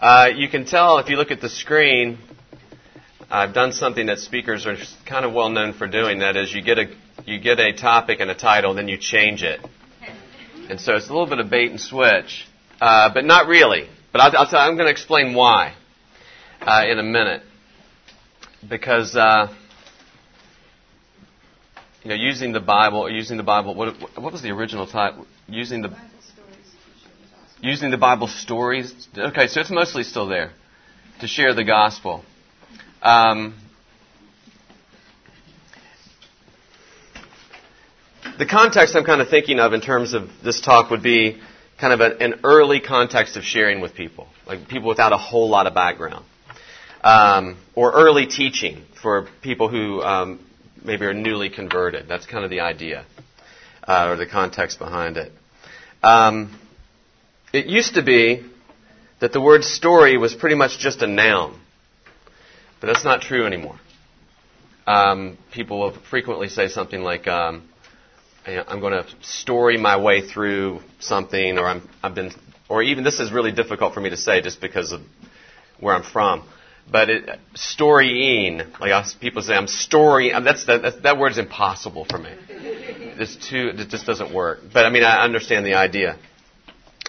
Uh, you can tell if you look at the screen, I've done something that speakers are kind of well known for doing. That is, you get a you get a topic and a title, then you change it, and so it's a little bit of bait and switch, uh, but not really. But I'll, I'll tell, I'm going to explain why uh, in a minute, because uh, you know, using the Bible, using the Bible. What, what was the original title? Using the using the Bible stories. Okay, so it's mostly still there to share the gospel. Um, the context I'm kind of thinking of in terms of this talk would be kind of a, an early context of sharing with people, like people without a whole lot of background, um, or early teaching for people who um, maybe are newly converted. That's kind of the idea uh, or the context behind it. Um, it used to be that the word story was pretty much just a noun. But that's not true anymore. Um, people will frequently say something like, um, "I'm going to story my way through something," or I'm, "I've been," or even this is really difficult for me to say just because of where I'm from. But it, storying, like I, people say, I'm storying. That's, that, that word's impossible for me. It's too. It just doesn't work. But I mean, I understand the idea.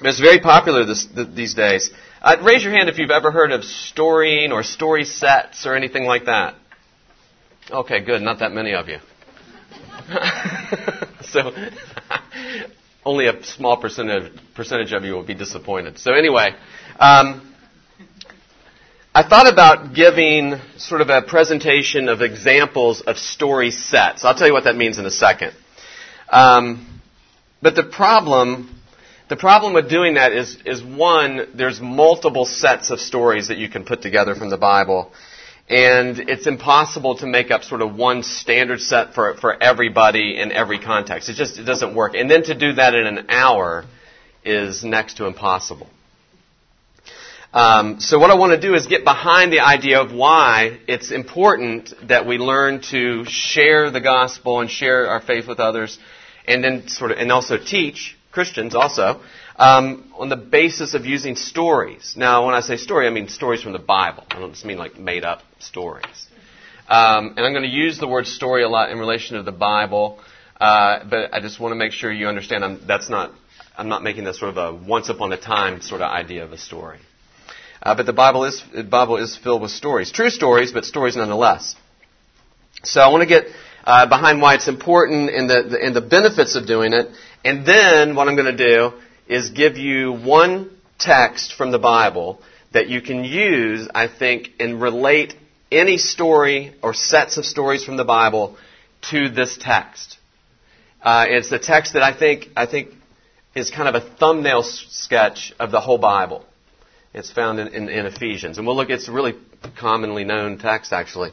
It's very popular this, these days. Uh, raise your hand if you've ever heard of storying or story sets or anything like that. Okay, good. Not that many of you. so, only a small percentage, percentage of you will be disappointed. So, anyway, um, I thought about giving sort of a presentation of examples of story sets. I'll tell you what that means in a second. Um, but the problem the problem with doing that is, is one, there's multiple sets of stories that you can put together from the Bible. And it's impossible to make up sort of one standard set for, for everybody in every context. It just it doesn't work. And then to do that in an hour is next to impossible. Um, so what I want to do is get behind the idea of why it's important that we learn to share the gospel and share our faith with others, and then sort of and also teach Christians also, um, on the basis of using stories. Now, when I say story, I mean stories from the Bible. I don't just mean like made up stories. Um, and I'm going to use the word story a lot in relation to the Bible, uh, but I just want to make sure you understand I'm, that's not, I'm not making that sort of a once upon a time sort of idea of a story. Uh, but the Bible is, the Bible is filled with stories. True stories, but stories nonetheless. So I want to get uh, behind why it's important and the, the, and the benefits of doing it, and then what I'm going to do is give you one text from the Bible that you can use, I think, and relate any story or sets of stories from the Bible to this text. Uh, it's the text that I think I think is kind of a thumbnail sketch of the whole Bible. It's found in, in, in Ephesians, and we'll look. It's a really commonly known text, actually,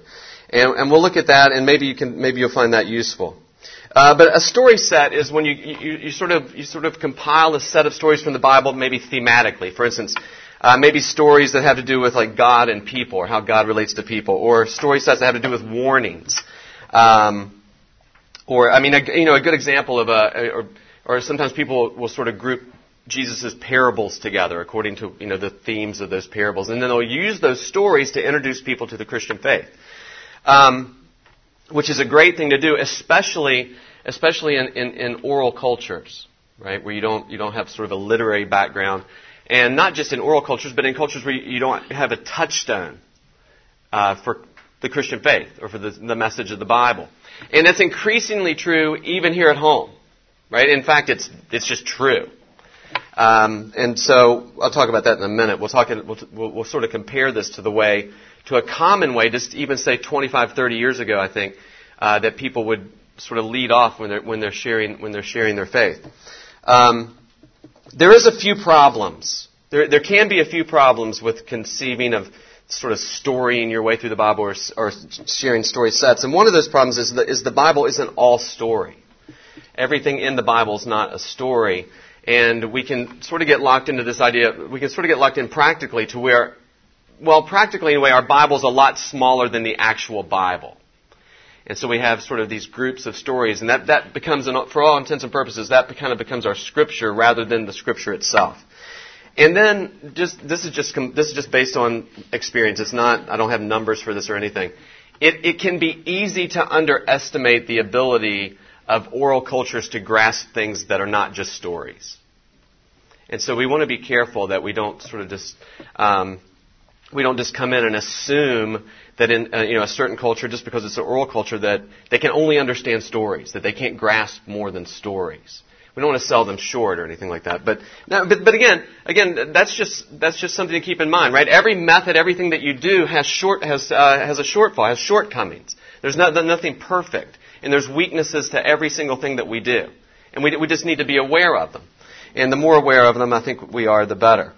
and, and we'll look at that, and maybe you can maybe you'll find that useful. Uh, but a story set is when you, you, you, sort of, you sort of compile a set of stories from the Bible, maybe thematically. For instance, uh, maybe stories that have to do with like God and people, or how God relates to people, or story sets that have to do with warnings. Um, or, I mean, a, you know, a good example of a, or, or sometimes people will sort of group Jesus' parables together according to, you know, the themes of those parables. And then they'll use those stories to introduce people to the Christian faith. Um, which is a great thing to do, especially especially in, in, in, oral cultures, right, where you don't you don't have sort of a literary background, and not just in oral cultures, but in cultures where you, don't have a touchstone uh, for the Christian faith or for the, the message of the Bible, and that's increasingly true even here at home, right? In fact, it's it's just true. Um, and so I'll talk about that in a minute. We'll talk. We'll, we'll sort of compare this to the way to a common way, just even say 25, 30 years ago, I think, uh, that people would sort of lead off when they're, when they're, sharing, when they're sharing their faith. Um, there is a few problems. There, there can be a few problems with conceiving of sort of storying your way through the Bible or, or sharing story sets. And one of those problems is, that, is the Bible isn't all story. Everything in the Bible is not a story. And we can sort of get locked into this idea, we can sort of get locked in practically to where well, practically anyway, our Bible's a lot smaller than the actual Bible. And so we have sort of these groups of stories, and that, that becomes, for all intents and purposes, that kind of becomes our scripture rather than the scripture itself. And then just this is just this is just based on experience. It's not I don't have numbers for this or anything. It it can be easy to underestimate the ability of oral cultures to grasp things that are not just stories. And so we want to be careful that we don't sort of just um, we don't just come in and assume that in uh, you know a certain culture just because it's an oral culture that they can only understand stories that they can't grasp more than stories. We don't want to sell them short or anything like that. But, but, but again, again, that's just, that's just something to keep in mind, right? Every method, everything that you do has short, has, uh, has a shortfall, has shortcomings. There's not, nothing perfect. And there's weaknesses to every single thing that we do. And we, we just need to be aware of them. And the more aware of them, I think we are, the better.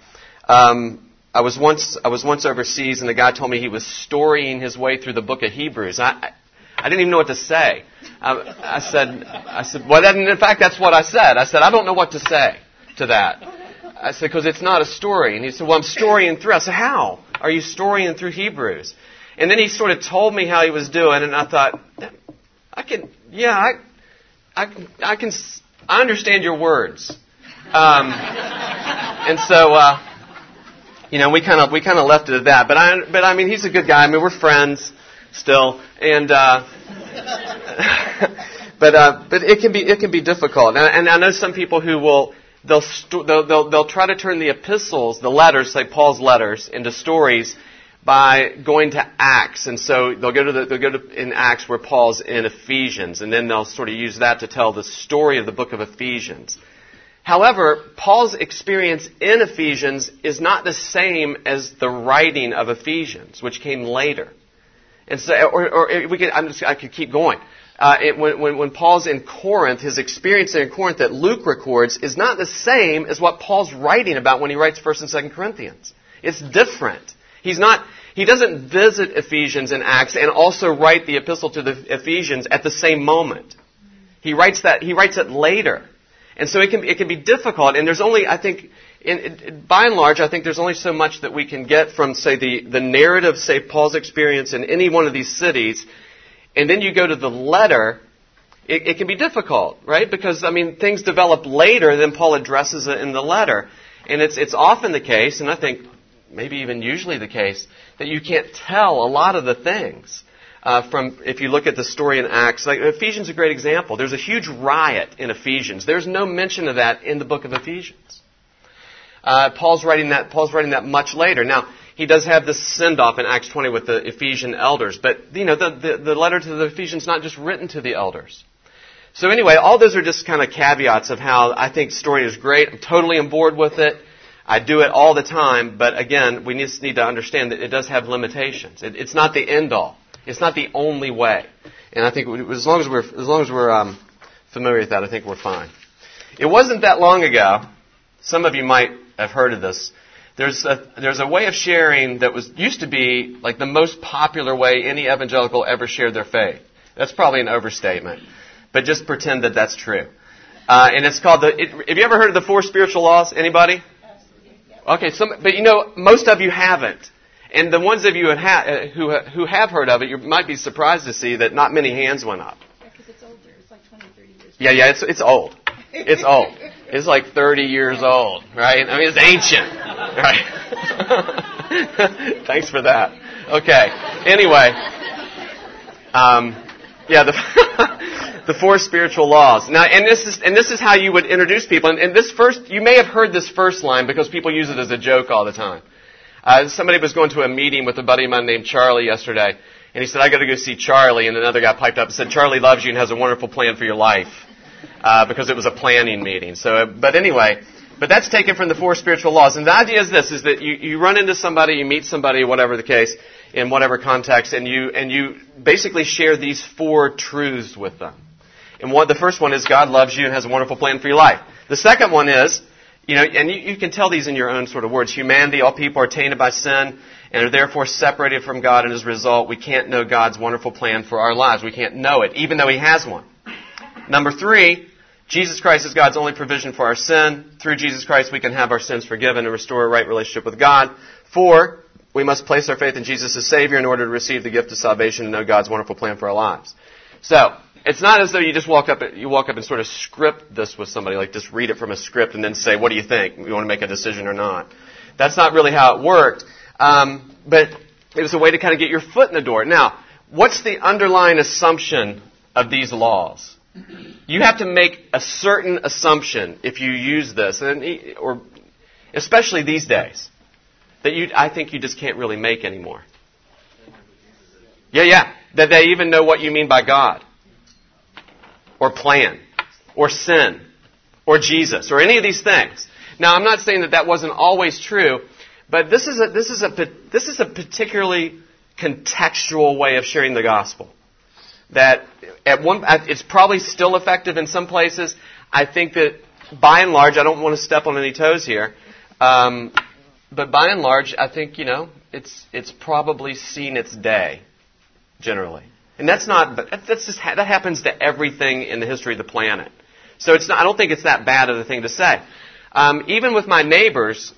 Um, I was once I was once overseas, and the guy told me he was storying his way through the book of Hebrews. I I didn't even know what to say. I, I said, I said, well, that, in fact, that's what I said. I said, I don't know what to say to that. I said, because it's not a story. And he said, well, I'm storying through. I said, how are you storying through Hebrews? And then he sort of told me how he was doing, and I thought, I can, yeah, I, I, I can, I understand your words. Um, and so, uh, you know, we kind of we kind of left it at that. But I, but I mean, he's a good guy. I mean, we're friends still, and uh, but uh, but it can be it can be difficult, and, and I know some people who will they'll, st- they'll they'll they'll try to turn the epistles, the letters, say Paul's letters, into stories by going to Acts, and so they'll go to the, they'll go to in Acts where Paul's in Ephesus, and then they'll sort of use that to tell the story of the book of Ephesians. However, Paul's experience in Ephesus is not the same as the writing of Ephesians, which came later. And so, or, or we could, just, I could keep going. Uh, it, when, when, when Paul's in Corinth, his experience in Corinth that Luke records is not the same as what Paul's writing about when he writes 1st and 2nd Corinthians. It's different. He's not, he doesn't visit Ephesus in Acts and also write the epistle to the Ephesians at the same moment. He writes that, he writes it later. And so it can, it can be difficult, and there's only, I think, in, in, by and large, I think there's only so much that we can get from, say, the, the narrative, say, Paul's experience in any one of these cities, and then you go to the letter, it, it can be difficult, right? Because, I mean, things develop later than Paul addresses it in the letter. And it's, it's often the case, and I think maybe even usually the case, that you can't tell a lot of the things. Uh, from if you look at the story in Acts, like Ephesus is a great example. There's a huge riot in Ephesus. There's no mention of that in the book of Ephesians. Uh, Paul's writing that. Paul's writing that much later. Now he does have this send off in Acts 20 with the Ephesian elders, but you know the, the, the letter to the Ephesians not just written to the elders. So anyway, all those are just kind of caveats of how I think story is great. I'm totally on board with it. I do it all the time, but again, we just need to understand that it does have limitations. It, it's not the end all. It's not the only way. And I think as long as we're as long as we're um, familiar with that, I think we're fine. It wasn't that long ago. Some of you might have heard of this. There's a, there's a way of sharing that was used to be like the most popular way any evangelical ever shared their faith. That's probably an overstatement, but just pretend that that's true. Uh, and it's called the. It, have you ever heard of the four spiritual laws? Anybody? Okay, some, but you know most of you haven't. And the ones of you uh, who, who have heard of it, you might be surprised to see that not many hands went up. Yeah, because it's older. It's like 20, 30 years. Yeah, yeah, it's, it's old. It's old. It's like 30 years old, right? I mean, it's ancient, right? Thanks for that. Okay. Anyway, um, yeah, the the four spiritual laws. Now, and this is and this is how you would introduce people. And, and this first, you may have heard this first line because people use it as a joke all the time. Uh, somebody was going to a meeting with a buddy of mine named Charlie yesterday, and he said, "I got to go see Charlie." And another guy piped up and said, "Charlie loves you and has a wonderful plan for your life." uh, because it was a planning meeting. So, but anyway, but that's taken from the four spiritual laws. And the idea is this: is that you, you run into somebody, you meet somebody, whatever the case, in whatever context, and you and you basically share these four truths with them. And what the first one is God loves you and has a wonderful plan for your life. The second one is, you know, and you, you can tell these in your own sort of words. Humanity, all people are tainted by sin and are therefore separated from God, and as a result, we can't know God's wonderful plan for our lives. We can't know it, even though He has one. Number three, Jesus Christ is God's only provision for our sin. Through Jesus Christ, we can have our sins forgiven and restore a right relationship with God. Four, we must place our faith in Jesus as Savior in order to receive the gift of salvation and know God's wonderful plan for our lives. So, it's not as though you just walk up, you walk up and sort of script this with somebody, like just read it from a script and then say, what do you think? You want to make a decision or not? That's not really how it worked. Um, but it was a way to kind of get your foot in the door. Now, what's the underlying assumption of these laws? You have to make a certain assumption if you use this, and, or especially these days, that you, I think you just can't really make anymore. Yeah, yeah. That they even know what you mean by God, or plan, or sin, or Jesus, or any of these things. Now, I'm not saying that that wasn't always true, but this is a, this is a, this is a particularly contextual way of sharing the gospel. That at one, it's probably still effective in some places. I think that by and large, I don't want to step on any toes here, um, but by and large, I think you know it's it's probably seen its day, generally. And that's not, that's just that happens to everything in the history of the planet. So it's not, I don't think it's that bad of a thing to say. Um, even with my neighbors,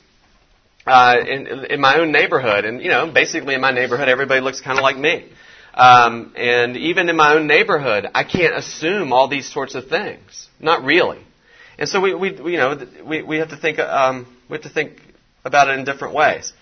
uh, in, in my own neighborhood, and you know, basically in my neighborhood, everybody looks kind of like me. Um, and even in my own neighborhood, I can't assume all these sorts of things. Not really. And so we, we you know, we, we have to think, um, we have to think about it in different ways.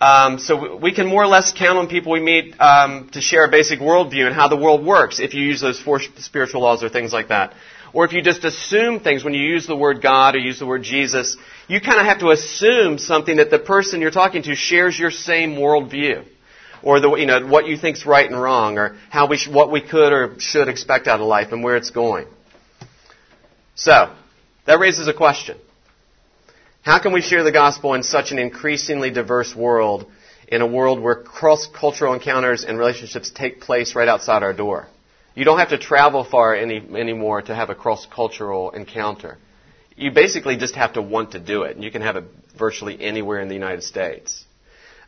Um, so we can more or less count on people we meet um, to share a basic worldview and how the world works if you use those four spiritual laws or things like that. Or if you just assume things when you use the word God or use the word Jesus, you kind of have to assume something that the person you're talking to shares your same worldview. Or the, you know, what you think's right and wrong, or how we sh- what we could or should expect out of life and where it's going. So, that raises a question. How can we share the gospel in such an increasingly diverse world, in a world where cross-cultural encounters and relationships take place right outside our door? You don't have to travel far any, anymore to have a cross-cultural encounter. You basically just have to want to do it, and you can have it virtually anywhere in the United States,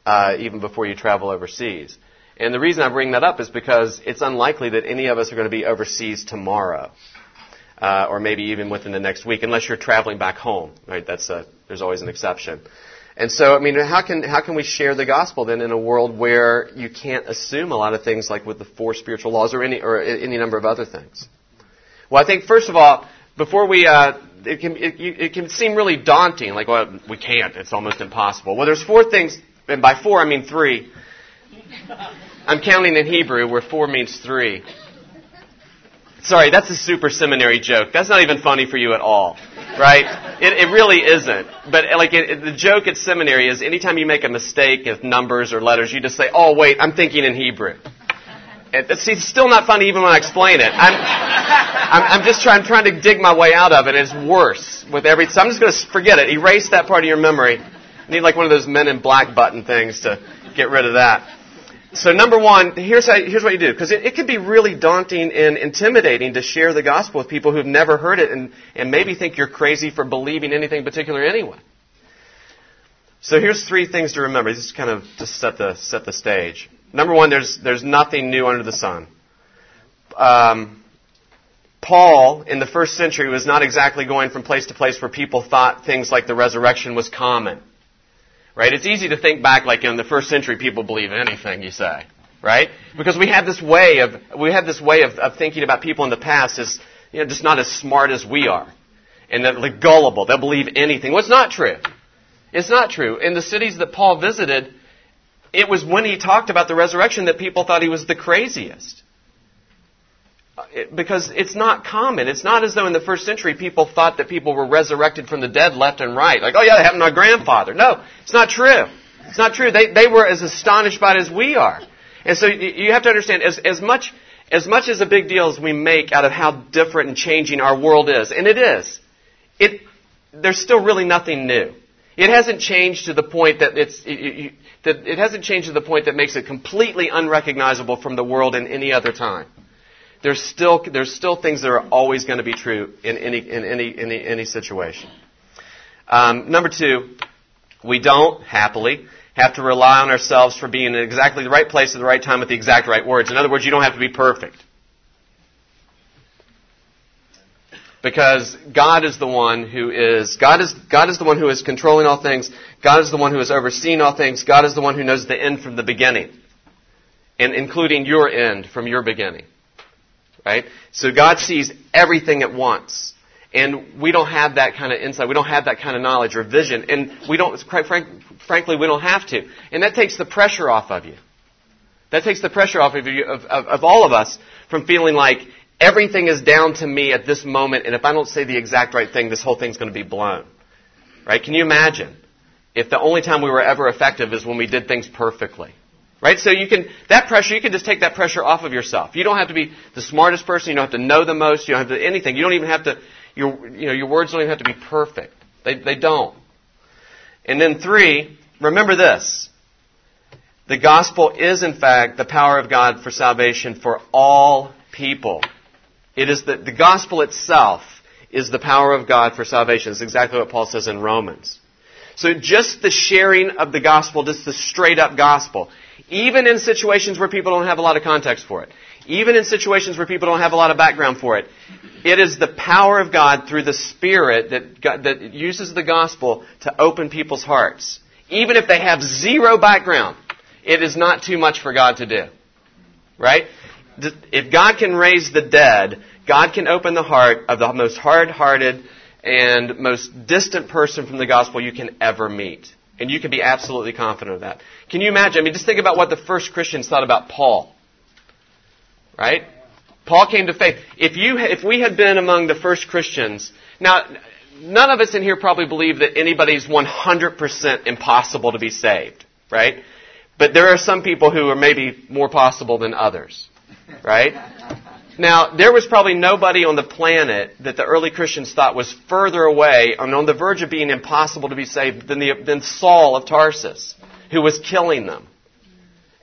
uh, even before you travel overseas. And the reason I bring that up is because it's unlikely that any of us are going to be overseas tomorrow uh, or maybe even within the next week, unless you're traveling back home. Right? That's a, there's always an exception. And so, I mean, how can how can we share the gospel then in a world where you can't assume a lot of things like with the four spiritual laws or any or any number of other things? Well, I think first of all, before we, uh, it can it, it can seem really daunting. Like, well, we can't. It's almost impossible. Well, there's four things, and by four I mean three. I'm counting in Hebrew, where four means three. Sorry, that's a super seminary joke. That's not even funny for you at all, right? It, it really isn't. But uh, like it, it, the joke at seminary is anytime you make a mistake with numbers or letters, you just say, "Oh wait, I'm thinking in Hebrew." And, uh, see, it's still not funny even when I explain it. I'm, I'm, I'm just trying, trying to dig my way out of it. It's worse with every. So I'm just going to forget it. Erase that part of your memory. I need like one of those Men in Black button things to get rid of that. So number one, here's, how, here's what you do, because it, it can be really daunting and intimidating to share the gospel with people who've never heard it and, and maybe think you're crazy for believing anything particular anyway. So here's three things to remember. This is kind of to set the, set the stage. Number one, there's, there's nothing new under the sun. Um, Paul, in the first century, was not exactly going from place to place where people thought things like the resurrection was common. Right? It's easy to think back like in the first century people believe anything you say. Right? Because we have this way of, we have this way of, of thinking about people in the past as, you know, just not as smart as we are. And they're like gullible. They'll believe anything. Well, not true. It's not true. In the cities that Paul visited, it was when he talked about the resurrection that people thought he was the craziest because it's not common. It's not as though in the first century people thought that people were resurrected from the dead left and right. Like, oh yeah, that happened to my grandfather. No, it's not true. It's not true. They, they were as astonished by it as we are. And so you have to understand, as, as much, as much as a big deal as we make out of how different and changing our world is, and it is, it, there's still really nothing new. It hasn't changed to the point that it's, it, that it hasn't changed to the point that makes it completely unrecognizable from the world in any other time there's still, there's still things that are always going to be true in any, in any, any, any situation. Um, number two, we don't, happily, have to rely on ourselves for being in exactly the right place at the right time with the exact right words. In other words, you don't have to be perfect. Because God is the one who is, God is, God is the one who is controlling all things. God is the one who is overseeing all things. God is the one who knows the end from the beginning. And including your end from your beginning. Right? So God sees everything at once. And we don't have that kind of insight. We don't have that kind of knowledge or vision. And we don't, quite frank, frankly, we don't have to. And that takes the pressure off of you. That takes the pressure off of you, of, of, of all of us, from feeling like everything is down to me at this moment, and if I don't say the exact right thing, this whole thing's going to be blown. Right? Can you imagine if the only time we were ever effective is when we did things perfectly? Right? So you can, that pressure, you can just take that pressure off of yourself. You don't have to be the smartest person. You don't have to know the most. You don't have to anything. You don't even have to, your, you know, your words don't even have to be perfect. They, they don't. And then three, remember this. The gospel is in fact the power of God for salvation for all people. It is the, the gospel itself is the power of God for salvation. It's exactly what Paul says in Romans. So just the sharing of the gospel, just the straight up gospel, even in situations where people don't have a lot of context for it, even in situations where people don't have a lot of background for it, it is the power of God through the Spirit that, God, that uses the gospel to open people's hearts. Even if they have zero background, it is not too much for God to do. Right? if God can raise the dead, God can open the heart of the most hard-hearted and most distant person from the gospel you can ever meet. And you can be absolutely confident of that. Can you imagine? I mean, just think about what the first Christians thought about Paul. Right? Paul came to faith. If you, if we had been among the first Christians, now, none of us in here probably believe that anybody's 100% impossible to be saved. Right? But there are some people who are maybe more possible than others. Right? Now, there was probably nobody on the planet that the early Christians thought was further away and on the verge of being impossible to be saved than, the, than Saul of Tarsus, who was killing them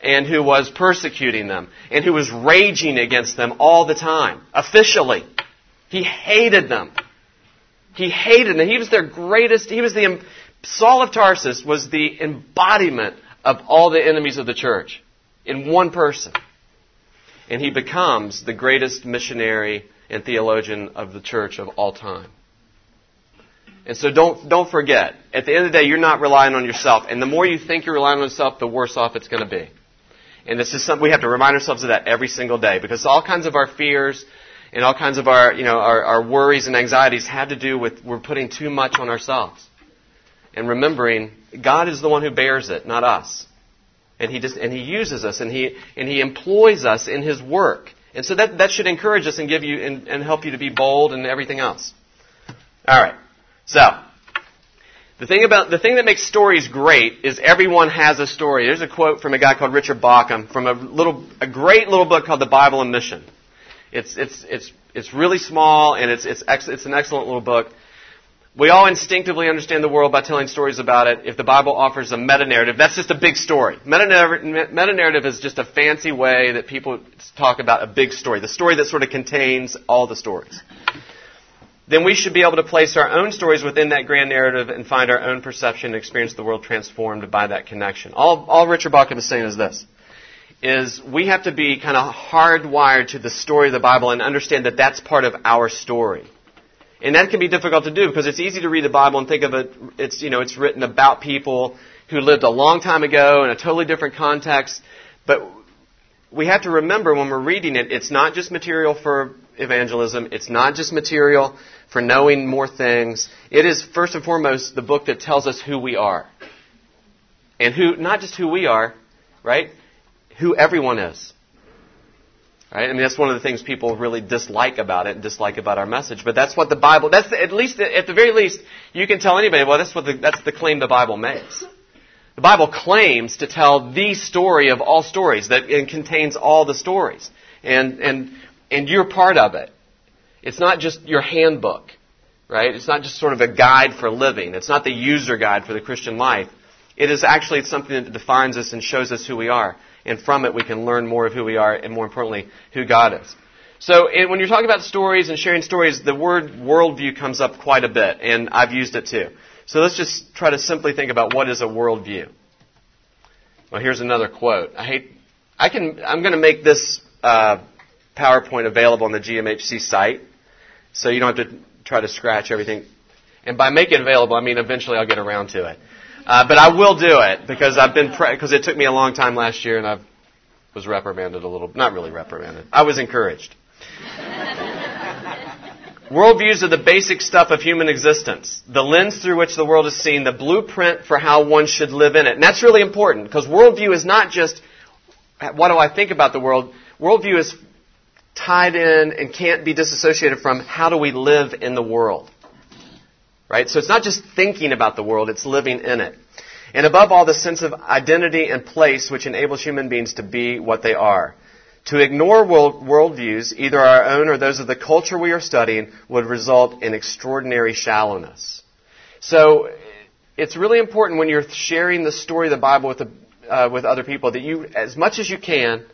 and who was persecuting them and who was raging against them all the time, officially. He hated them. He hated them. He was their greatest, he was the, Saul of Tarsus was the embodiment of all the enemies of the church in one person and he becomes the greatest missionary and theologian of the church of all time. And so don't, don't forget, at the end of the day, you're not relying on yourself. And the more you think you're relying on yourself, the worse off it's going to be. And this is something we have to remind ourselves of that every single day because all kinds of our fears and all kinds of our, you know, our, our worries and anxieties have to do with we're putting too much on ourselves. And remembering God is the one who bears it, not us and he just and he uses us and he and he employs us in his work. And so that that should encourage us and give you and, and help you to be bold and everything else. All right. So the thing about the thing that makes stories great is everyone has a story. There's a quote from a guy called Richard Bauckham from a little a great little book called The Bible and Mission. It's it's it's it's really small and it's it's ex, it's an excellent little book. We all instinctively understand the world by telling stories about it. If the Bible offers a meta narrative, that's just a big story. Meta narrative is just a fancy way that people talk about a big story, the story that sort of contains all the stories. Then we should be able to place our own stories within that grand narrative and find our own perception and experience the world transformed by that connection. All, all Richard Bauckham is saying is this is we have to be kind of hardwired to the story of the Bible and understand that that's part of our story. And that can be difficult to do because it's easy to read the Bible and think of it, it's, you know, it's written about people who lived a long time ago in a totally different context. But we have to remember when we're reading it, it's not just material for evangelism. It's not just material for knowing more things. It is first and foremost the book that tells us who we are. And who, not just who we are, right? Who everyone is. Right? Mean, that's one of the things people really dislike about it and dislike about our message. But that's what the Bible, that's the, at least, at the very least, you can tell anybody, well, that's what the, that's the claim the Bible makes. The Bible claims to tell the story of all stories, that it contains all the stories. And, and, and you're part of it. It's not just your handbook, right? It's not just sort of a guide for living. It's not the user guide for the Christian life. It is actually something that defines us and shows us who we are and from it we can learn more of who we are and more importantly, who God is. So when you're talking about stories and sharing stories, the word worldview comes up quite a bit, and I've used it too. So let's just try to simply think about what is a worldview. Well, here's another quote. I hate. I can. I'm going to make this uh, PowerPoint available on the GMHC site, so you don't have to try to scratch everything. And by make it available, I mean eventually I'll get around to it. Uh, but I will do it because I've been because pre- it took me a long time last year and I was reprimanded a little. Not really reprimanded. I was encouraged. Worldviews are the basic stuff of human existence. The lens through which the world is seen, the blueprint for how one should live in it. And that's really important because worldview is not just what do I think about the world. Worldview is tied in and can't be disassociated from how do we live in the world. Right? So it's not just thinking about the world, it's living in it. And above all, the sense of identity and place which enables human beings to be what they are. To ignore world, worldviews, either our own or those of the culture we are studying, would result in extraordinary shallowness. So, it's really important when you're sharing the story of the Bible with, the, uh, with other people that you, as much as you can,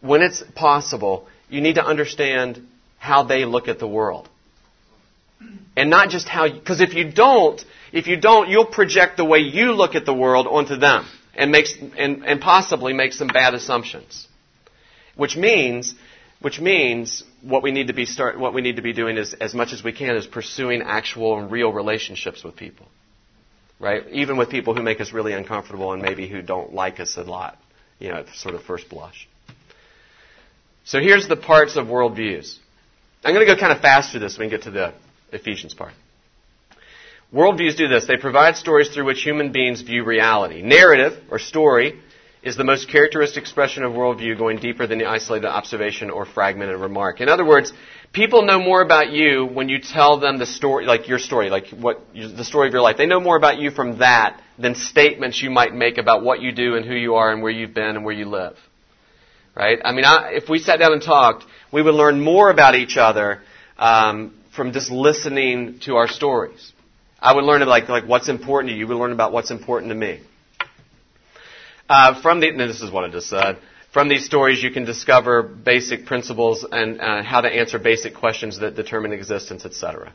when it's possible, you need to understand how they look at the world. And not just how, because if you don't, if you don't, you'll project the way you look at the world onto them and makes, and, and possibly make some bad assumptions. Which means, which means what we need to be start, what we need to be doing is, as much as we can, is pursuing actual and real relationships with people. Right? Even with people who make us really uncomfortable and maybe who don't like us a lot, you know, at sort of first blush. So here's the parts of worldviews. I'm going to go kind of fast through this so we get to the Ephesians part. Worldviews do this. They provide stories through which human beings view reality. Narrative, or story, is the most characteristic expression of worldview going deeper than the isolated observation or fragmented remark. In other words, people know more about you when you tell them the story, like your story, like what, the story of your life. They know more about you from that than statements you might make about what you do and who you are and where you've been and where you live. Right? I mean, I, if we sat down and talked, we would learn more about each other um, from just listening to our stories. I would learn like like what's important to you. Would learn about what's important to me. Uh, from the, this is what I just said. From these stories, you can discover basic principles and uh, how to answer basic questions that determine existence, etc.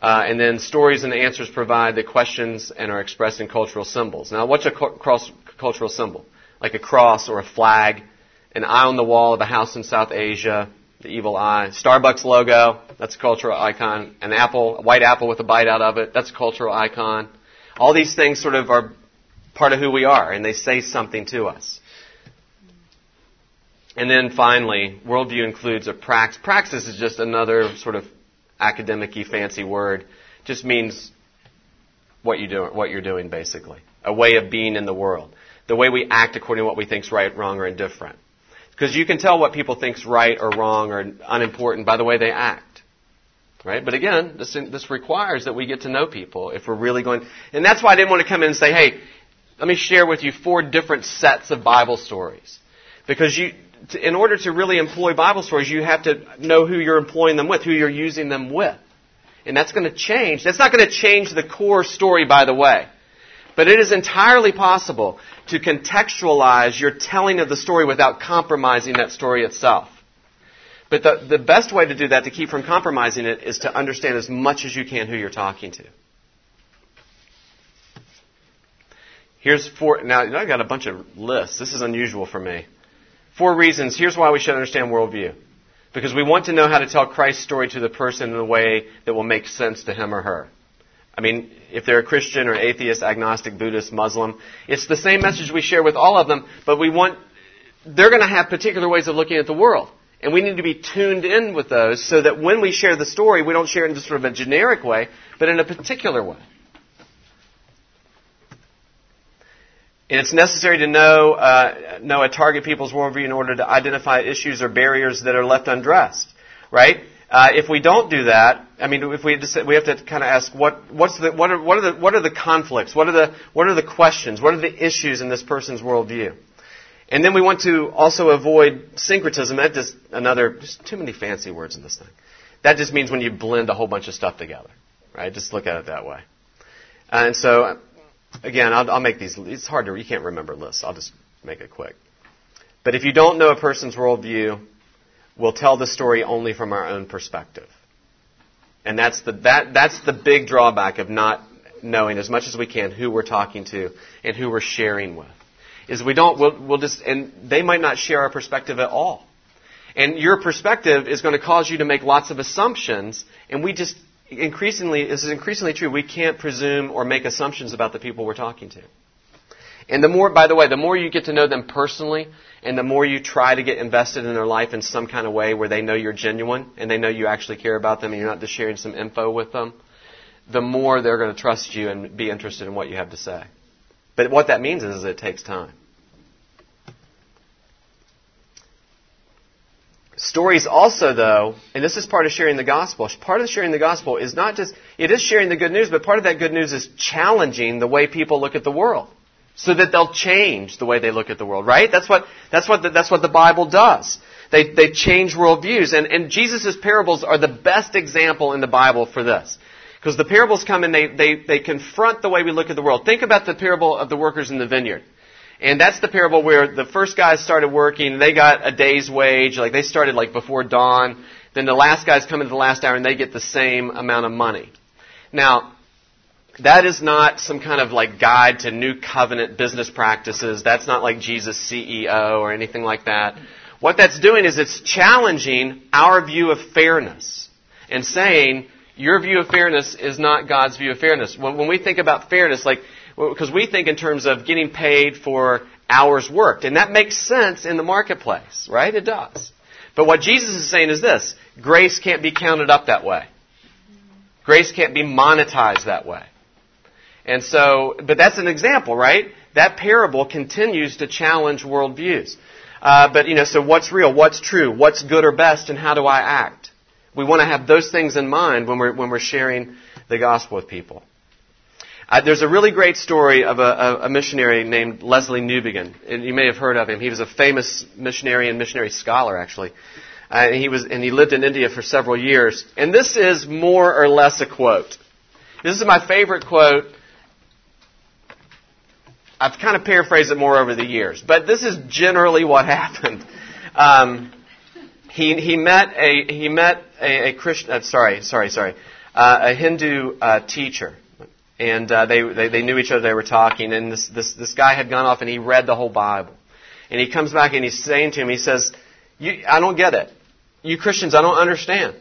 Uh, and then stories and answers provide the questions and are expressed in cultural symbols. Now, what's a cross, cultural symbol? Like a cross or a flag, an eye on the wall of a house in South Asia, the evil eye, Starbucks logo, that's a cultural icon, an apple, a white apple with a bite out of it, that's a cultural icon. All these things sort of are part of who we are, and they say something to us. And then finally, worldview includes a praxis. Praxis is just another sort of academic fancy word. Just means what you do, what you're doing basically. A way of being in the world. The way we act according to what we think is right, wrong, or indifferent. Because you can tell what people think's right or wrong or unimportant by the way they act. Right? But again, this, this requires that we get to know people if we're really going, and that's why I didn't want to come in and say, hey, let me share with you four different sets of Bible stories. Because you, in order to really employ Bible stories, you have to know who you're employing them with, who you're using them with. And that's going to change. That's not going to change the core story, by the way. But it is entirely possible to contextualize your telling of the story without compromising that story itself. But the, the best way to do that, to keep from compromising it, is to understand as much as you can who you're talking to. Here's four. Now, I've got a bunch of lists. This is unusual for me. Four reasons. Here's why we should understand worldview. Because we want to know how to tell Christ's story to the person in a way that will make sense to him or her. I mean, if they're a Christian or atheist, agnostic, Buddhist, Muslim, it's the same message we share with all of them, but we want, they're going to have particular ways of looking at the world. And we need to be tuned in with those so that when we share the story, we don't share it in just sort of a generic way, but in a particular way. And it's necessary to know, uh, know a target people's worldview in order to identify issues or barriers that are left undressed, right? Uh, if we don't do that, I mean, if we just, we have to kind of ask what what's the what are what are the what are the conflicts? What are the what are the questions? What are the issues in this person's worldview? And then we want to also avoid syncretism. That just another just too many fancy words in this thing. That just means when you blend a whole bunch of stuff together, right? Just look at it that way. And so Again, I'll, I'll make these. It's hard to. You can't remember lists. I'll just make it quick. But if you don't know a person's worldview, we'll tell the story only from our own perspective. And that's the, that, that's the big drawback of not knowing as much as we can who we're talking to and who we're sharing with. Is we don't, we'll, we'll just, and they might not share our perspective at all. And your perspective is going to cause you to make lots of assumptions, and we just increasingly, this is increasingly true, we can't presume or make assumptions about the people we're talking to. And the more, by the way, the more you get to know them personally, and the more you try to get invested in their life in some kind of way where they know you're genuine and they know you actually care about them and you're not just sharing some info with them, the more they're going to trust you and be interested in what you have to say. But what that means is it takes time. Stories also, though, and this is part of sharing the gospel, part of sharing the gospel is not just, it is sharing the good news, but part of that good news is challenging the way people look at the world. So that they'll change the way they look at the world, right? That's what, that's what the, that's what the Bible does. They, they change worldviews. And, and Jesus' parables are the best example in the Bible for this. Because the parables come and they, they, they confront the way we look at the world. Think about the parable of the workers in the vineyard. And that's the parable where the first guys started working, they got a day's wage, like they started like before dawn. Then the last guys come into the last hour and they get the same amount of money. Now, that is not some kind of like guide to new covenant business practices. That's not like Jesus CEO or anything like that. What that's doing is it's challenging our view of fairness and saying your view of fairness is not God's view of fairness. When, when we think about fairness, like, because we think in terms of getting paid for hours worked, and that makes sense in the marketplace, right? It does. But what Jesus is saying is this grace can't be counted up that way. Grace can't be monetized that way. And so, but that's an example, right? That parable continues to challenge worldviews. Uh, but, you know, so what's real? What's true? What's good or best? And how do I act? We want to have those things in mind when we're, when we're sharing the gospel with people. Uh, there's a really great story of a, a, missionary named Lesslie Newbigin, And you may have heard of him. He was a famous missionary and missionary scholar, actually. Uh, and he was, and he lived in India for several years. And this is more or less a quote. This is my favorite quote I've kind of paraphrased it more over the years, but this is generally what happened. Um, he he met a he met a, a Christian. Uh, sorry, sorry, sorry. Uh, a Hindu uh, teacher, and uh, they, they they knew each other. They were talking, and this this this guy had gone off and he read the whole Bible, and he comes back and he's saying to him, he says, "I don't get it. You Christians, I don't understand.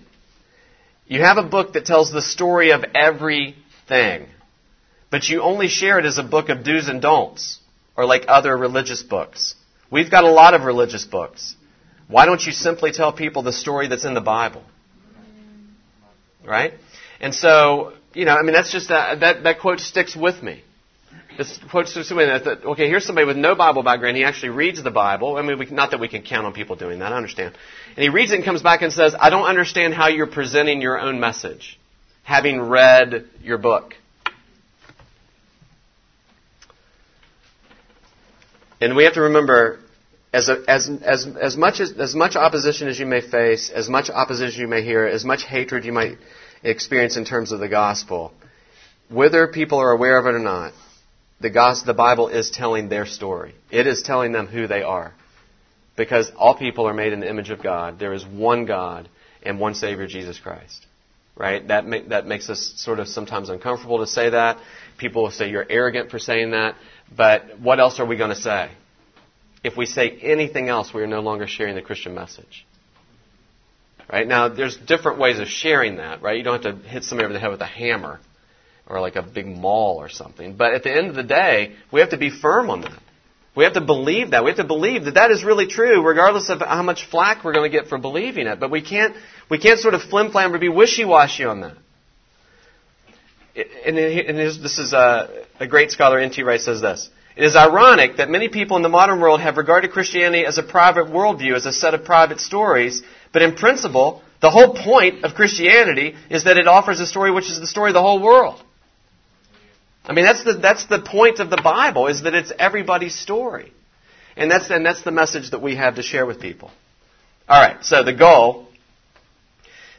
You have a book that tells the story of everything." But you only share it as a book of do's and don'ts, or like other religious books. We've got a lot of religious books. Why don't you simply tell people the story that's in the Bible? Right? And so, you know, I mean, that's just, that, that, that quote sticks with me. This quote sticks with me. That, okay, here's somebody with no Bible background. He actually reads the Bible. I mean, we, not that we can count on people doing that, I understand. And he reads it and comes back and says, I don't understand how you're presenting your own message, having read your book. And we have to remember, as, a, as, as, as, much as, as much opposition as you may face, as much opposition you may hear, as much hatred you might experience in terms of the gospel, whether people are aware of it or not, the, gospel, the Bible is telling their story. It is telling them who they are. Because all people are made in the image of God. There is one God and one Savior, Jesus Christ. Right? That, make, that makes us sort of sometimes uncomfortable to say that. People will say you're arrogant for saying that. But what else are we going to say? If we say anything else, we are no longer sharing the Christian message. Right? Now, there's different ways of sharing that, right? You don't have to hit somebody over the head with a hammer or like a big maul or something. But at the end of the day, we have to be firm on that. We have to believe that. We have to believe that that is really true, regardless of how much flack we're going to get for believing it. But we can't, we can't sort of flim flam or be wishy washy on that and this is a, a great scholar, N.T. Wright, says this. It is ironic that many people in the modern world have regarded Christianity as a private worldview, as a set of private stories, but in principle, the whole point of Christianity is that it offers a story which is the story of the whole world. I mean, that's the, that's the point of the Bible, is that it's everybody's story. And that's, and that's the message that we have to share with people. Alright, so the goal,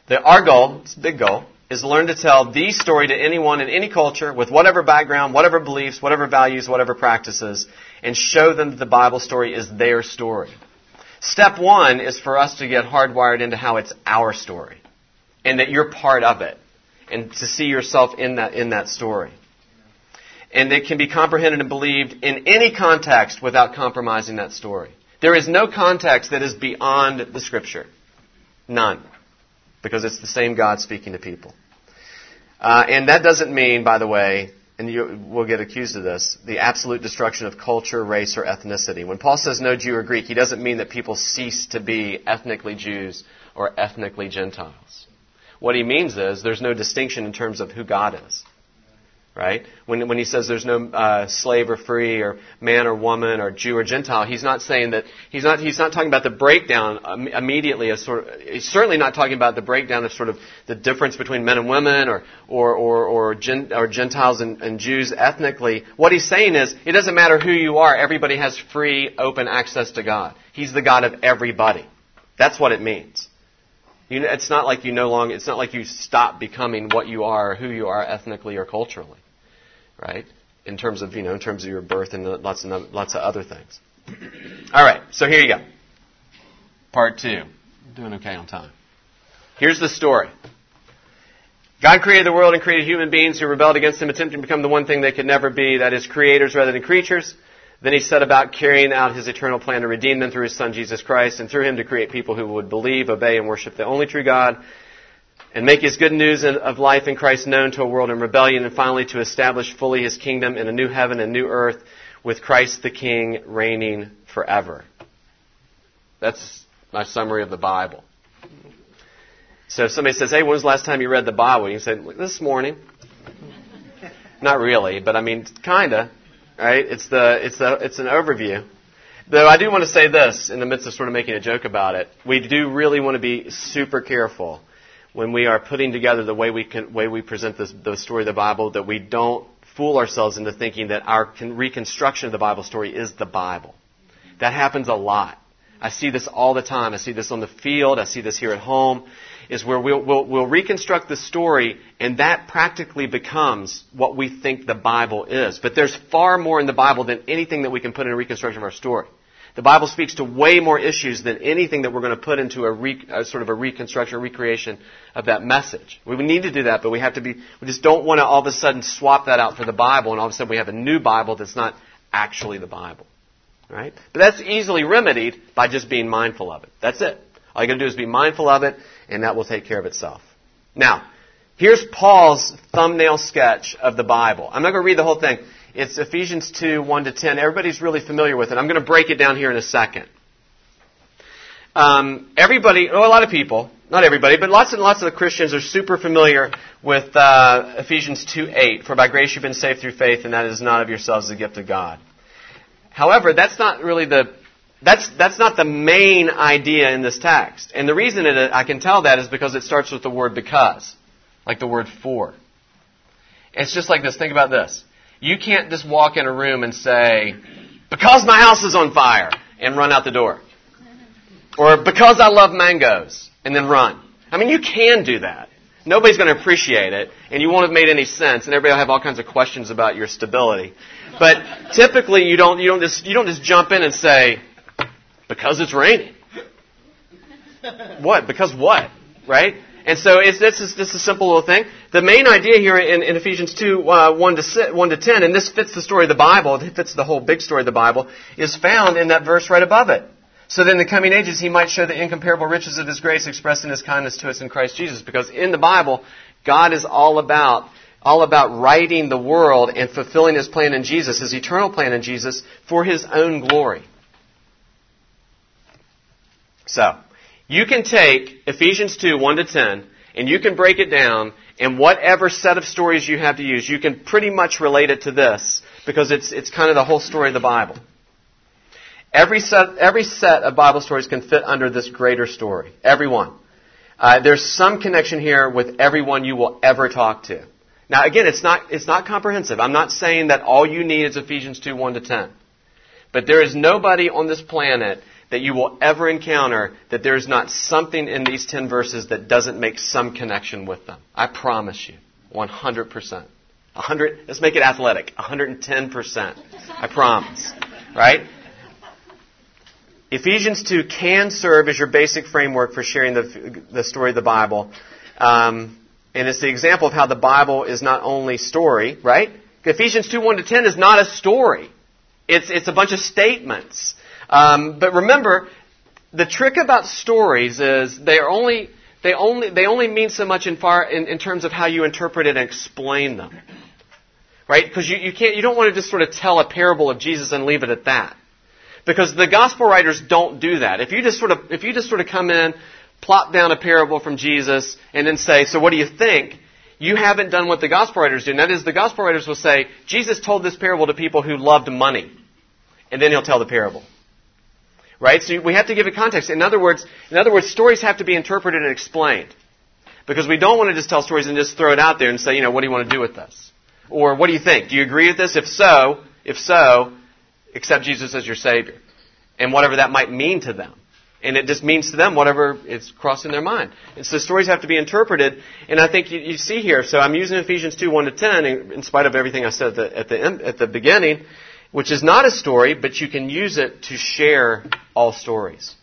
the, our goal, it's a big goal, is learn to tell the story to anyone in any culture with whatever background, whatever beliefs, whatever values, whatever practices, and show them that the Bible story is their story. Step one is for us to get hardwired into how it's our story and that you're part of it and to see yourself in that, in that story. And it can be comprehended and believed in any context without compromising that story. There is no context that is beyond the scripture. None. Because it's the same God speaking to people. Uh, and that doesn't mean, by the way, and you will get accused of this, the absolute destruction of culture, race, or ethnicity. When Paul says no Jew or Greek, he doesn't mean that people cease to be ethnically Jews or ethnically Gentiles. What he means is there's no distinction in terms of who God is right? When, when he says there's no uh, slave or free or man or woman or Jew or Gentile, he's not saying that he's not he's not talking about the breakdown immediately as sort of he's certainly not talking about the breakdown of sort of the difference between men and women or or or or, gen, or Gentiles and, and Jews ethnically. What he's saying is it doesn't matter who you are, everybody has free, open access to God. He's the God of everybody. That's what it means. You it's not like you no longer, it's not like you stop becoming what you are, or who you are ethnically or culturally right? In terms of, you know, in terms of your birth and lots of, lots of other things. All right, so here you go. Part two. doing okay on time. Here's the story. God created the world and created human beings who rebelled against Him, attempting to become the one thing they could never be, that is, creators rather than creatures. Then He set about carrying out His eternal plan to redeem them through His Son Jesus Christ, and through Him to create people who would believe, obey, and worship the only true God, and make his good news of life in Christ known to a world in rebellion, and finally to establish fully his kingdom in a new heaven and new earth with Christ the King reigning forever. That's my summary of the Bible. So if somebody says, hey, when was the last time you read the Bible? You say, this morning. Not really, but I mean, kinda. Right? It's the, it's the, it's an overview. Though I do want to say this in the midst of sort of making a joke about it. We do really want to be super careful when we are putting together the way we can, way we present this, the story of the Bible that we don't fool ourselves into thinking that our reconstruction of the Bible story is the Bible. That happens a lot. I see this all the time. I see this on the field. I see this here at home. Is where we'll, we'll, we'll reconstruct the story, and that practically becomes what we think the Bible is. But there's far more in the Bible than anything that we can put in a reconstruction of our story. The Bible speaks to way more issues than anything that we're going to put into a, re, a sort of a reconstruction, recreation of that message. We need to do that, but we have to be, we just don't want to all of a sudden swap that out for the Bible and all of a sudden we have a new Bible that's not actually the Bible. Right? But that's easily remedied by just being mindful of it. That's it. All you got to do is be mindful of it and that will take care of itself. Now, here's Paul's thumbnail sketch of the Bible. I'm not going to read the whole thing. It's Ephesians 2, 1 to 10. Everybody's really familiar with it. I'm going to break it down here in a second. Um, everybody, oh, a lot of people, not everybody, but lots and lots of the Christians are super familiar with uh, Ephesians 2, 8. For by grace you've been saved through faith, and that is not of yourselves, the gift of God. However, that's not really the that's, that's not the main idea in this text. And the reason it, I can tell that is because it starts with the word because, like the word for. It's just like this. Think about this. You can't just walk in a room and say, because my house is on fire, and run out the door. Or because I love mangoes, and then run. I mean, you can do that. Nobody's going to appreciate it, and you won't have made any sense, and everybody will have all kinds of questions about your stability. But typically, you don't, you don't just, you don't just jump in and say, because it's raining. what? Because what? Right? And so this, is, this is a simple little thing. The main idea here in, in Ephesians 2, uh, 1, to 1 to 10, and this fits the story of the Bible, it fits the whole big story of the Bible, is found in that verse right above it. So that in the coming ages he might show the incomparable riches of his grace expressed in his kindness to us in Christ Jesus. Because in the Bible, God is all about all about righting the world and fulfilling his plan in Jesus, his eternal plan in Jesus, for his own glory. So, you can take Ephesians 2, 1 to 10, and you can break it down, and whatever set of stories you have to use, you can pretty much relate it to this, because it's, it's kind of the whole story of the Bible. Every set, every set of Bible stories can fit under this greater story. Every one. Uh, there's some connection here with everyone you will ever talk to. Now, again, it's not, it's not comprehensive. I'm not saying that all you need is Ephesians 2, 1 to 10. But there is nobody on this planet that you will ever encounter that there's not something in these 10 verses that doesn't make some connection with them. I promise you. 100%. 100, let's make it athletic. 110%. I promise. Right? Ephesians 2 can serve as your basic framework for sharing the, the story of the Bible. Um, and it's the example of how the Bible is not only story, right? Ephesians 2, 1 to 10 is not a story. It's, it's a bunch of statements. Um, but remember, the trick about stories is they are only they only they only mean so much in far in, in terms of how you interpret it and explain them. Right? Because you, you can't, you don't want to just sort of tell a parable of Jesus and leave it at that. Because the gospel writers don't do that. If you just sort of, if you just sort of come in, plop down a parable from Jesus, and then say, so what do you think? You haven't done what the gospel writers do. And that is, the gospel writers will say, Jesus told this parable to people who loved money. And then he'll tell the parable. Right? So we have to give it context. In other words, in other words, stories have to be interpreted and explained. Because we don't want to just tell stories and just throw it out there and say, you know, what do you want to do with this? Or what do you think? Do you agree with this? If so, if so, accept Jesus as your Savior. And whatever that might mean to them. And it just means to them whatever is crossing their mind. And so stories have to be interpreted. And I think you, you see here, so I'm using Ephesians 2, 1 to 10, in, in spite of everything I said at the, at the, end, at the beginning, which is not a story, but you can use it to share all stories.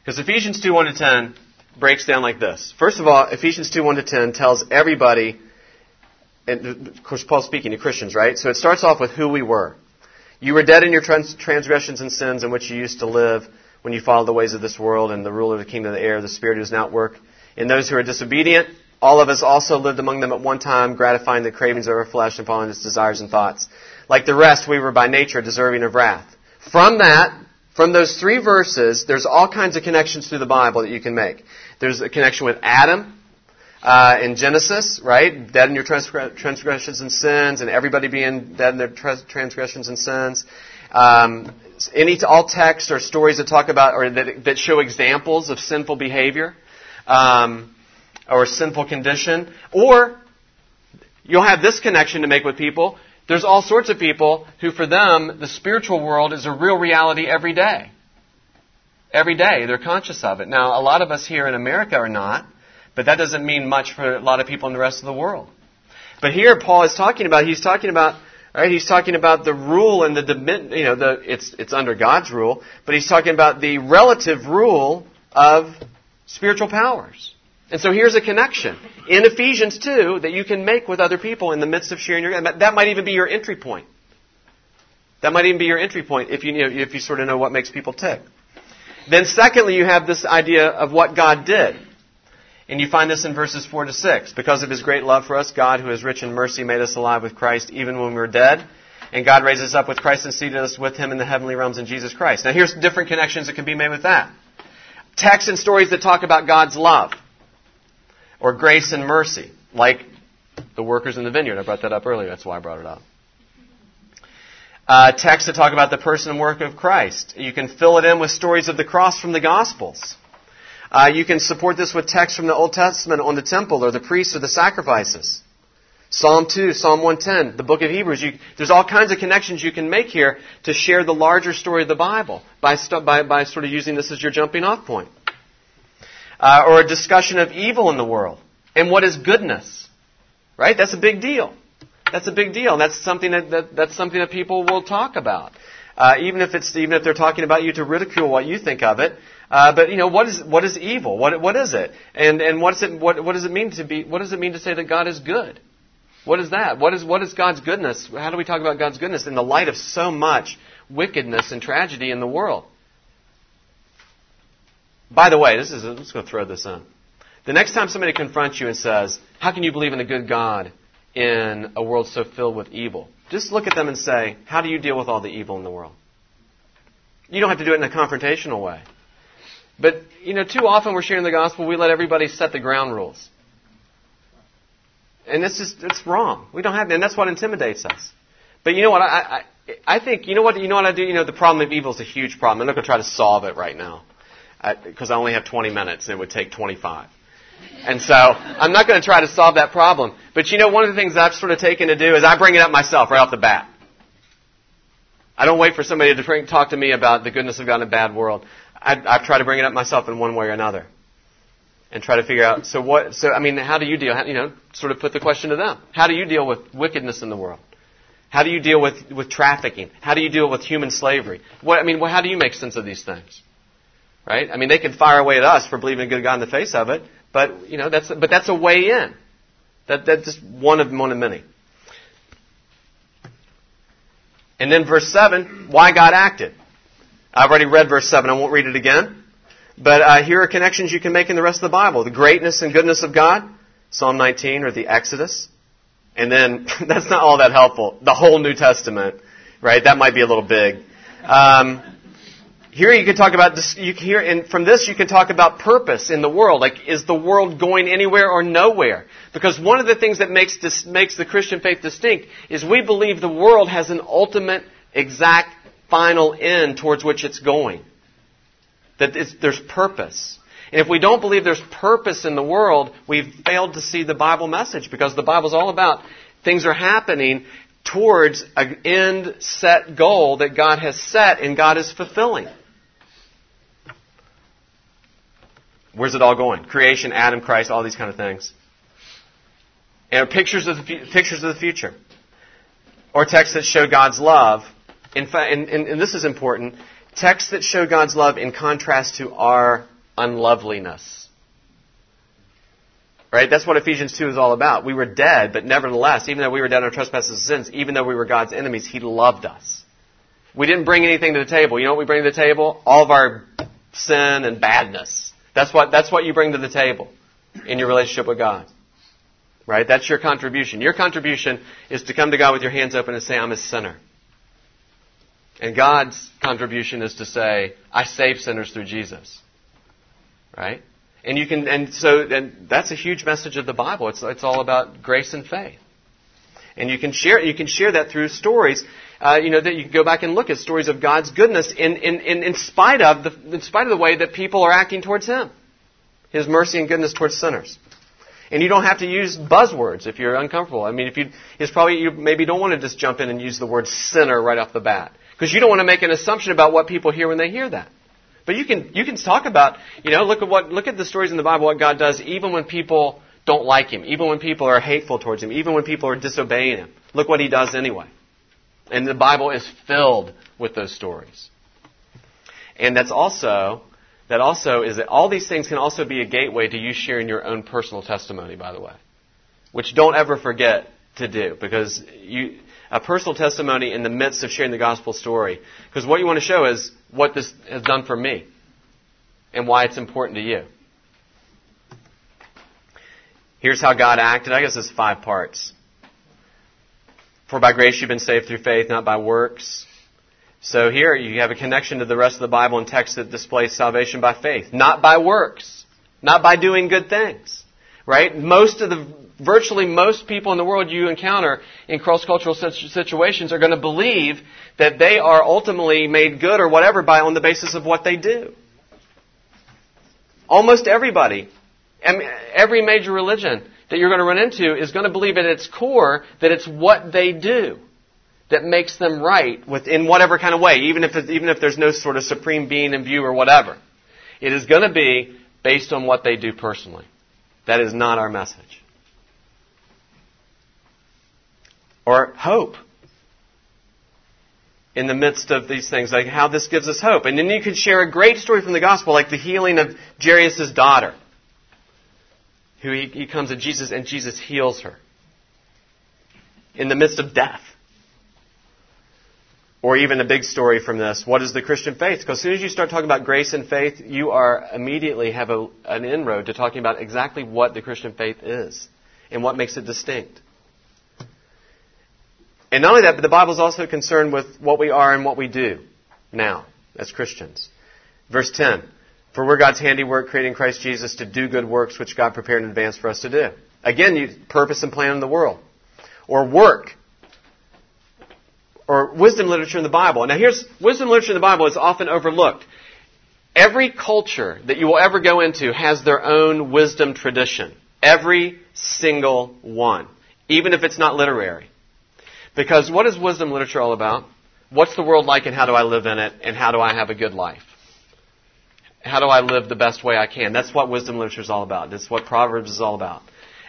Because Ephesians 2, 1 to 10 breaks down like this. First of all, Ephesians 2, 1 to 10 tells everybody, and of course Paul's speaking to Christians, right? So it starts off with who we were. You were dead in your trans- transgressions and sins in which you used to live when you followed the ways of this world and the ruler of the kingdom of the air, the spirit who is now at work. In those who are disobedient, all of us also lived among them at one time, gratifying the cravings of our flesh and following its desires and thoughts. Like the rest, we were by nature deserving of wrath. From that, from those three verses, there's all kinds of connections through the Bible that you can make. There's a connection with Adam uh, in Genesis, right? Dead in your transgressions and sins, and everybody being dead in their transgressions and sins. Um, any all texts or stories that talk about or that, that show examples of sinful behavior um, or sinful condition, or you'll have this connection to make with people there's all sorts of people who, for them, the spiritual world is a real reality every day. Every day, they're conscious of it. Now, a lot of us here in America are not, but that doesn't mean much for a lot of people in the rest of the world. But here, Paul is talking about, he's talking about, right, he's talking about the rule and the, you know, the, it's, it's under God's rule, but he's talking about the relative rule of spiritual powers. And so here's a connection in Ephesians 2 that you can make with other people in the midst of sharing your, that might even be your entry point. That might even be your entry point if you, you know, if you sort of know what makes people tick. Then secondly, you have this idea of what God did. And you find this in verses 4 to 6. Because of his great love for us, God, who is rich in mercy, made us alive with Christ even when we were dead. And God raised us up with Christ and seated us with him in the heavenly realms in Jesus Christ. Now here's different connections that can be made with that. Texts and stories that talk about God's love or grace and mercy, like the workers in the vineyard. I brought that up earlier. That's why I brought it up. Uh, texts that talk about the person and work of Christ. You can fill it in with stories of the cross from the Gospels. Uh, you can support this with texts from the Old Testament on the temple or the priests or the sacrifices. Psalm 2, Psalm 110, the book of Hebrews. You, there's all kinds of connections you can make here to share the larger story of the Bible by, by, by sort of using this as your jumping off point uh, or a discussion of evil in the world and what is goodness. Right? That's a big deal. That's a big deal. That's something that, that that's something that people will talk about. Uh, even if it's even if they're talking about you to ridicule what you think of it. Uh, but you know what is what is evil? What what is it? And and what does it what what does it mean to be? What does it mean to say that God is good? What is that? What is what is God's goodness? How do we talk about God's goodness in the light of so much wickedness and tragedy in the world? By the way, this is, I'm just going to throw this in. The next time somebody confronts you and says, How can you believe in a good God in a world so filled with evil? Just look at them and say, How do you deal with all the evil in the world? You don't have to do it in a confrontational way. But, you know, too often we're sharing the gospel, we let everybody set the ground rules. And it's just, it's wrong. We don't have, and that's what intimidates us. But you know what, I, I, I think, you know what, you know what I do? You know, the problem of evil is a huge problem. I'm not going to try to solve it right now because I, I only have 20 minutes and it would take 25. And so I'm not going to try to solve that problem. But you know, one of the things I've sort of taken to do is I bring it up myself right off the bat. I don't wait for somebody to bring, talk to me about the goodness of God in a bad world. I, I try to bring it up myself in one way or another, and try to figure out. So what? So I mean, how do you deal? How, you know, sort of put the question to them. How do you deal with wickedness in the world? How do you deal with with trafficking? How do you deal with human slavery? What I mean, well, how do you make sense of these things? Right? I mean, they can fire away at us for believing in good God in the face of it, but you know, that's but that's a way in. That that's just one of one of many. And then verse seven, why God acted. I've already read verse seven. I won't read it again. But uh, here are connections you can make in the rest of the Bible: the greatness and goodness of God, Psalm 19, or the Exodus, And then that's not all that helpful. The whole New Testament, right? That might be a little big. Um, here you can talk about this, you can hear, and from this you can talk about purpose in the world. Like, is the world going anywhere or nowhere? Because one of the things that makes this, makes the Christian faith distinct is we believe the world has an ultimate, exact, final end towards which it's going. That there's purpose. And if we don't believe there's purpose in the world, we've failed to see the Bible message because the Bible's all about things are happening towards an end set goal that God has set and God is fulfilling. Where's it all going? Creation, Adam, Christ, all these kind of things. And pictures of the, pictures of the future. Or texts that show God's love. In fact, and, and, and this is important, texts that show God's love in contrast to our unloveliness. Right? That's what Ephesians 2 is all about. We were dead, but nevertheless, even though we were dead in our trespasses and sins, even though we were God's enemies, He loved us. We didn't bring anything to the table. You know what we bring to the table? All of our sin and badness. That's what, that's what you bring to the table in your relationship with God. Right? That's your contribution. Your contribution is to come to God with your hands open and say, I'm a sinner. And God's contribution is to say, I save sinners through Jesus. Right? And you can, and so, and that's a huge message of the Bible. It's, it's all about grace and faith. And you can share, you can share that through stories uh, you know, that you can go back and look at stories of God's goodness in, in, in, in, spite of the, in spite of the way that people are acting towards Him. His mercy and goodness towards sinners. And you don't have to use buzzwords if you're uncomfortable. I mean, if you, it's probably, you maybe don't want to just jump in and use the word sinner right off the bat. Because you don't want to make an assumption about what people hear when they hear that. But you can, you can talk about, you know, look at what, look at the stories in the Bible, what God does, even when people don't like Him, even when people are hateful towards Him, even when people are disobeying Him. Look what He does anyway. And the Bible is filled with those stories. And that's also, that also is that all these things can also be a gateway to you sharing your own personal testimony, by the way. Which don't ever forget to do, because you, a personal testimony in the midst of sharing the gospel story. Because what you want to show is what this has done for me and why it's important to you. Here's how God acted. I guess it's five parts. For by grace you've been saved through faith, not by works. So here you have a connection to the rest of the Bible and text that displays salvation by faith, not by works, not by doing good things. Right? Most of the, virtually most people in the world you encounter in cross-cultural situations are going to believe that they are ultimately made good or whatever by on the basis of what they do. Almost everybody, every major religion that you're going to run into is going to believe at its core that it's what they do that makes them right within whatever kind of way, even if, even if there's no sort of supreme being in view or whatever. It is going to be based on what they do personally. That is not our message. Or hope in the midst of these things, like how this gives us hope. And then you could share a great story from the gospel, like the healing of Jairus' daughter who he, he comes to Jesus and Jesus heals her in the midst of death. Or even a big story from this. What is the Christian faith? Because as soon as you start talking about grace and faith, you are immediately have a, an inroad to talking about exactly what the Christian faith is and what makes it distinct. And not only that, but the Bible is also concerned with what we are and what we do now as Christians. Verse 10. For we're God's handiwork, creating Christ Jesus to do good works which God prepared in advance for us to do. Again, you purpose and plan in the world. Or work. Or wisdom literature in the Bible. Now here's, wisdom literature in the Bible is often overlooked. Every culture that you will ever go into has their own wisdom tradition. Every single one. Even if it's not literary. Because what is wisdom literature all about? What's the world like and how do I live in it and how do I have a good life? How do I live the best way I can? That's what wisdom literature is all about. That's what Proverbs is all about.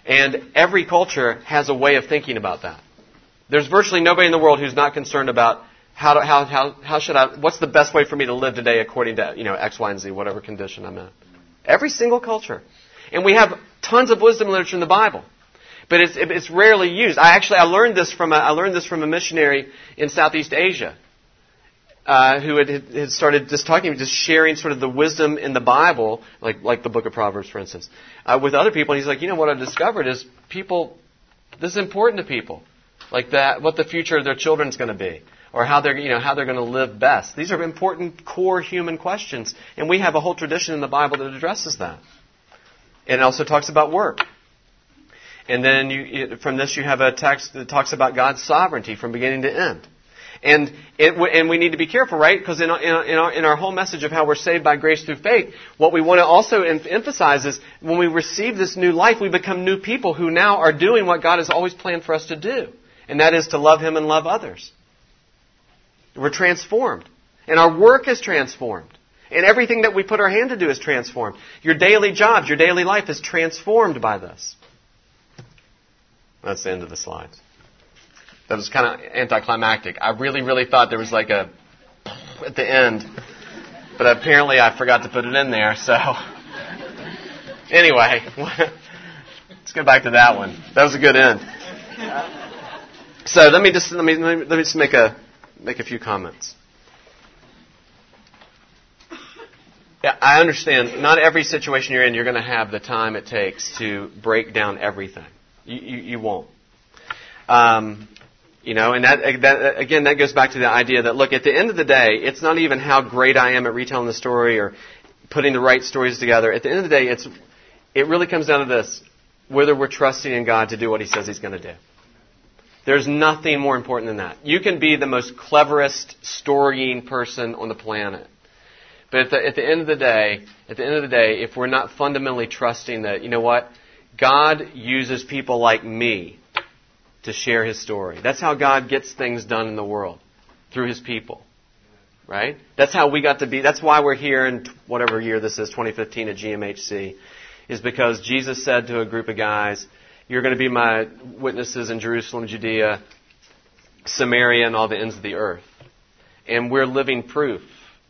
And every culture has a way of thinking about that. There's virtually nobody in the world who's not concerned about how, do, how, how, how should I, what's the best way for me to live today according to, you know, X, Y, and Z, whatever condition I'm in. Every single culture. And we have tons of wisdom literature in the Bible. But it's, it's rarely used. I actually, I learned this from a, I learned this from a missionary in Southeast Asia uh, who had, had started just talking, just sharing sort of the wisdom in the Bible, like like the book of Proverbs, for instance, uh, with other people. And he's like, you know, what I've discovered is people This is important to people. Like that, what the future of their children's going to be, or how they're, you know, how they're going to live best. These are important core human questions, and we have a whole tradition in the Bible that addresses that. And it also talks about work. And then you, from this you have a text that talks about God's sovereignty from beginning to end. And, it, and we need to be careful, right? Because in, in, in, our, in our whole message of how we're saved by grace through faith, what we want to also em- emphasize is when we receive this new life, we become new people who now are doing what God has always planned for us to do. And that is to love Him and love others. We're transformed. And our work is transformed. And everything that we put our hand to do is transformed. Your daily jobs, your daily life is transformed by this. That's the end of the slides. That was kind of anticlimactic. I really, really thought there was like a at the end, but apparently I forgot to put it in there. So anyway, let's go back to that one. That was a good end. So let me just let me let me, just make a make a few comments. Yeah, I understand. Not every situation you're in, you're going to have the time it takes to break down everything. You, you, you won't. Um, you know, and that, that, again, that goes back to the idea that, look, at the end of the day, it's not even how great I am at retelling the story or putting the right stories together. At the end of the day, it's, it really comes down to this whether we're trusting in God to do what He says He's going to do. There's nothing more important than that. You can be the most cleverest storying person on the planet. But at the, at the end of the day, at the end of the day, if we're not fundamentally trusting that, you know what? God uses people like me to share his story. That's how God gets things done in the world, through his people. Right? That's how we got to be, that's why we're here in whatever year this is, 2015 at GMHC, is because Jesus said to a group of guys, You're going to be my witnesses in Jerusalem, Judea, Samaria, and all the ends of the earth. And we're living proof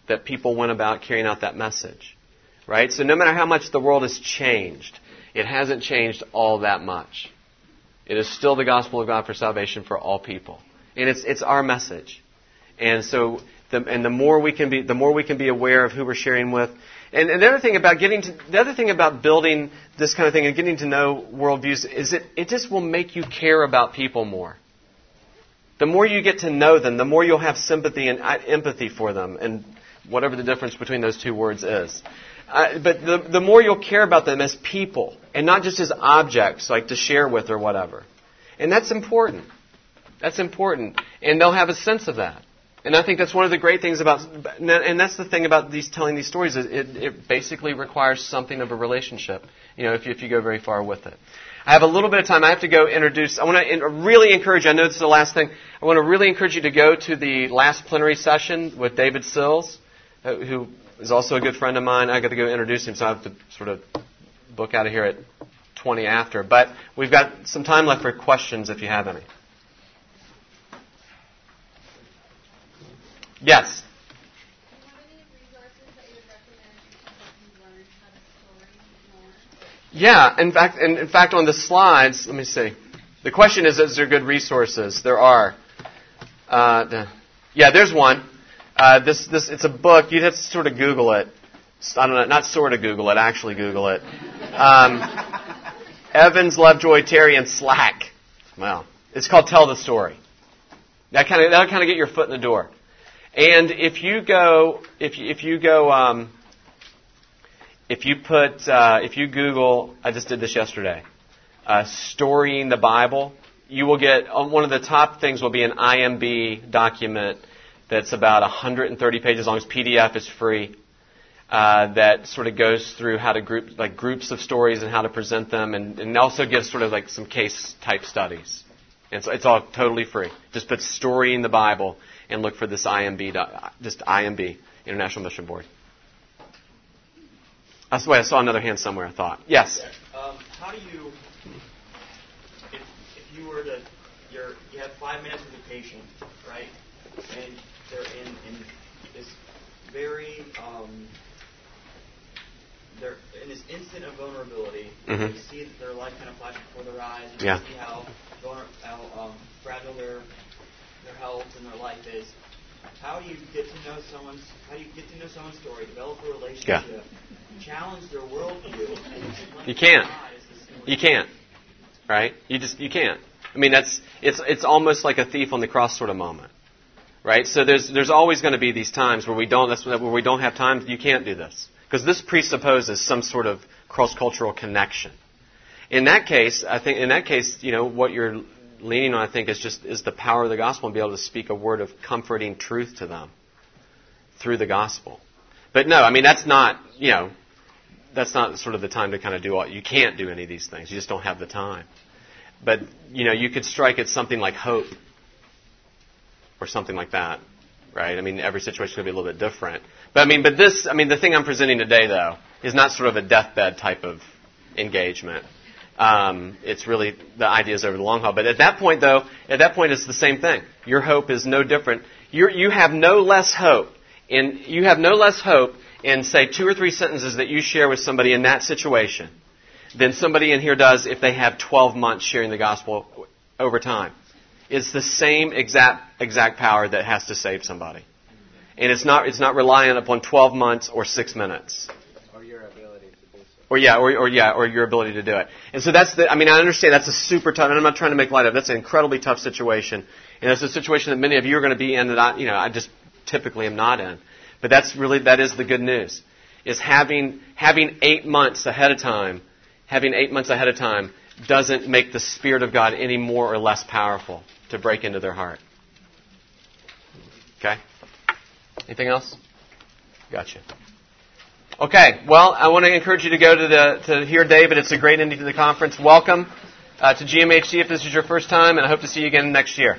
that people went about carrying out that message. Right? So no matter how much the world has changed, it hasn't changed all that much. It is still the gospel of God for salvation for all people. And it's, it's our message. And so, the, and the more we can be, the more we can be aware of who we're sharing with. And, and the other thing about getting to, the other thing about building this kind of thing and getting to know worldviews is it, it just will make you care about people more. The more you get to know them, the more you'll have sympathy and uh, empathy for them, and whatever the difference between those two words is. Uh, but the, the more you'll care about them as people and not just as objects, like to share with or whatever. And that's important. That's important. And they'll have a sense of that. And I think that's one of the great things about, and that's the thing about these telling these stories. It, it basically requires something of a relationship. You know, if you, if you go very far with it. I have a little bit of time. I have to go introduce. I want to really encourage. You, I know this is the last thing. I want to really encourage you to go to the last plenary session with David Sills, who is also a good friend of mine. I got to go introduce him, so I have to sort of book out of here at 20 after. But we've got some time left for questions if you have any. Yes. Yeah, in fact, in, in fact, on the slides, let me see. The question is, is there good resources? There are. Uh, the, yeah, there's one. Uh, this, this, it's a book. You'd have to sort of Google it. I don't know, not sort of Google it, actually Google it. Um, Evans, Lovejoy, Terry, and Slack. Well, it's called Tell the Story. That kind of that'll kind of get your foot in the door. And if you go, if you, if you go, um, if you put, uh, if you Google, I just did this yesterday, uh, storying the Bible, you will get um, one of the top things will be an IMB document that's about 130 pages long. It's PDF is free. Uh, that sort of goes through how to group like groups of stories and how to present them, and, and also gives sort of like some case type studies. And so it's all totally free. Just put story in the Bible and look for this IMB, just IMB, International Mission Board. The way I saw another hand somewhere. I thought yes. Um, how do you, if, if you were to, you're, you have five minutes with a patient, right? And they're in, in this very um, they're in this instant of vulnerability. Mm-hmm. You see that their life kind of flashes before their eyes. And Yeah. You see how, vulner- how um, fragile their their health and their life is. How do you get to know someone's? How do you get to know someone's story? Develop a relationship. Challenge their worldview. And You can't. why is this- You can't, right? You just you can't. I mean, that's it's it's almost like a thief on the cross sort of moment, right? So there's there's always going to be these times where we don't where we don't have time. You can't do this because this presupposes some sort of cross cultural connection. In that case, I think in that case, you know, what you're leaning on, I think, is just is the power of the gospel and be able to speak a word of comforting truth to them through the gospel. But no, I mean that's not you know that's not sort of the time to kind of do all. You can't do any of these things. You just don't have the time. But you know, you could strike at something like hope or something like that, right? I mean, every situation could be a little bit different. But I mean, but this, I mean, the thing I'm presenting today, though, is not sort of a deathbed type of engagement. Um, it's really the ideas over the long haul. But at that point, though, at that point, it's the same thing. Your hope is no different. You're, you have no less hope in you have no less hope in say two or three sentences that you share with somebody in that situation than somebody in here does if they have 12 months sharing the gospel over time. It's the same exact exact power that has to save somebody, and it's not it's not reliant upon 12 months or six minutes. Or your ability to do so. Or yeah, or, or yeah, or your ability to do it. And so that's the. I mean, I understand that's a super tough. And I'm not trying to make light of. it. That's an incredibly tough situation, and it's a situation that many of you are going to be in that I, you know, I just typically am not in. But that's really that is the good news. Is having having eight months ahead of time, having eight months ahead of time doesn't make the Spirit of God any more or less powerful to break into their heart. Okay. Anything else? Gotcha. Okay. Well, I want to encourage you to go to the to hear David. It's a great ending to the conference. Welcome uh, to GMHC if this is your first time, and I hope to see you again next year.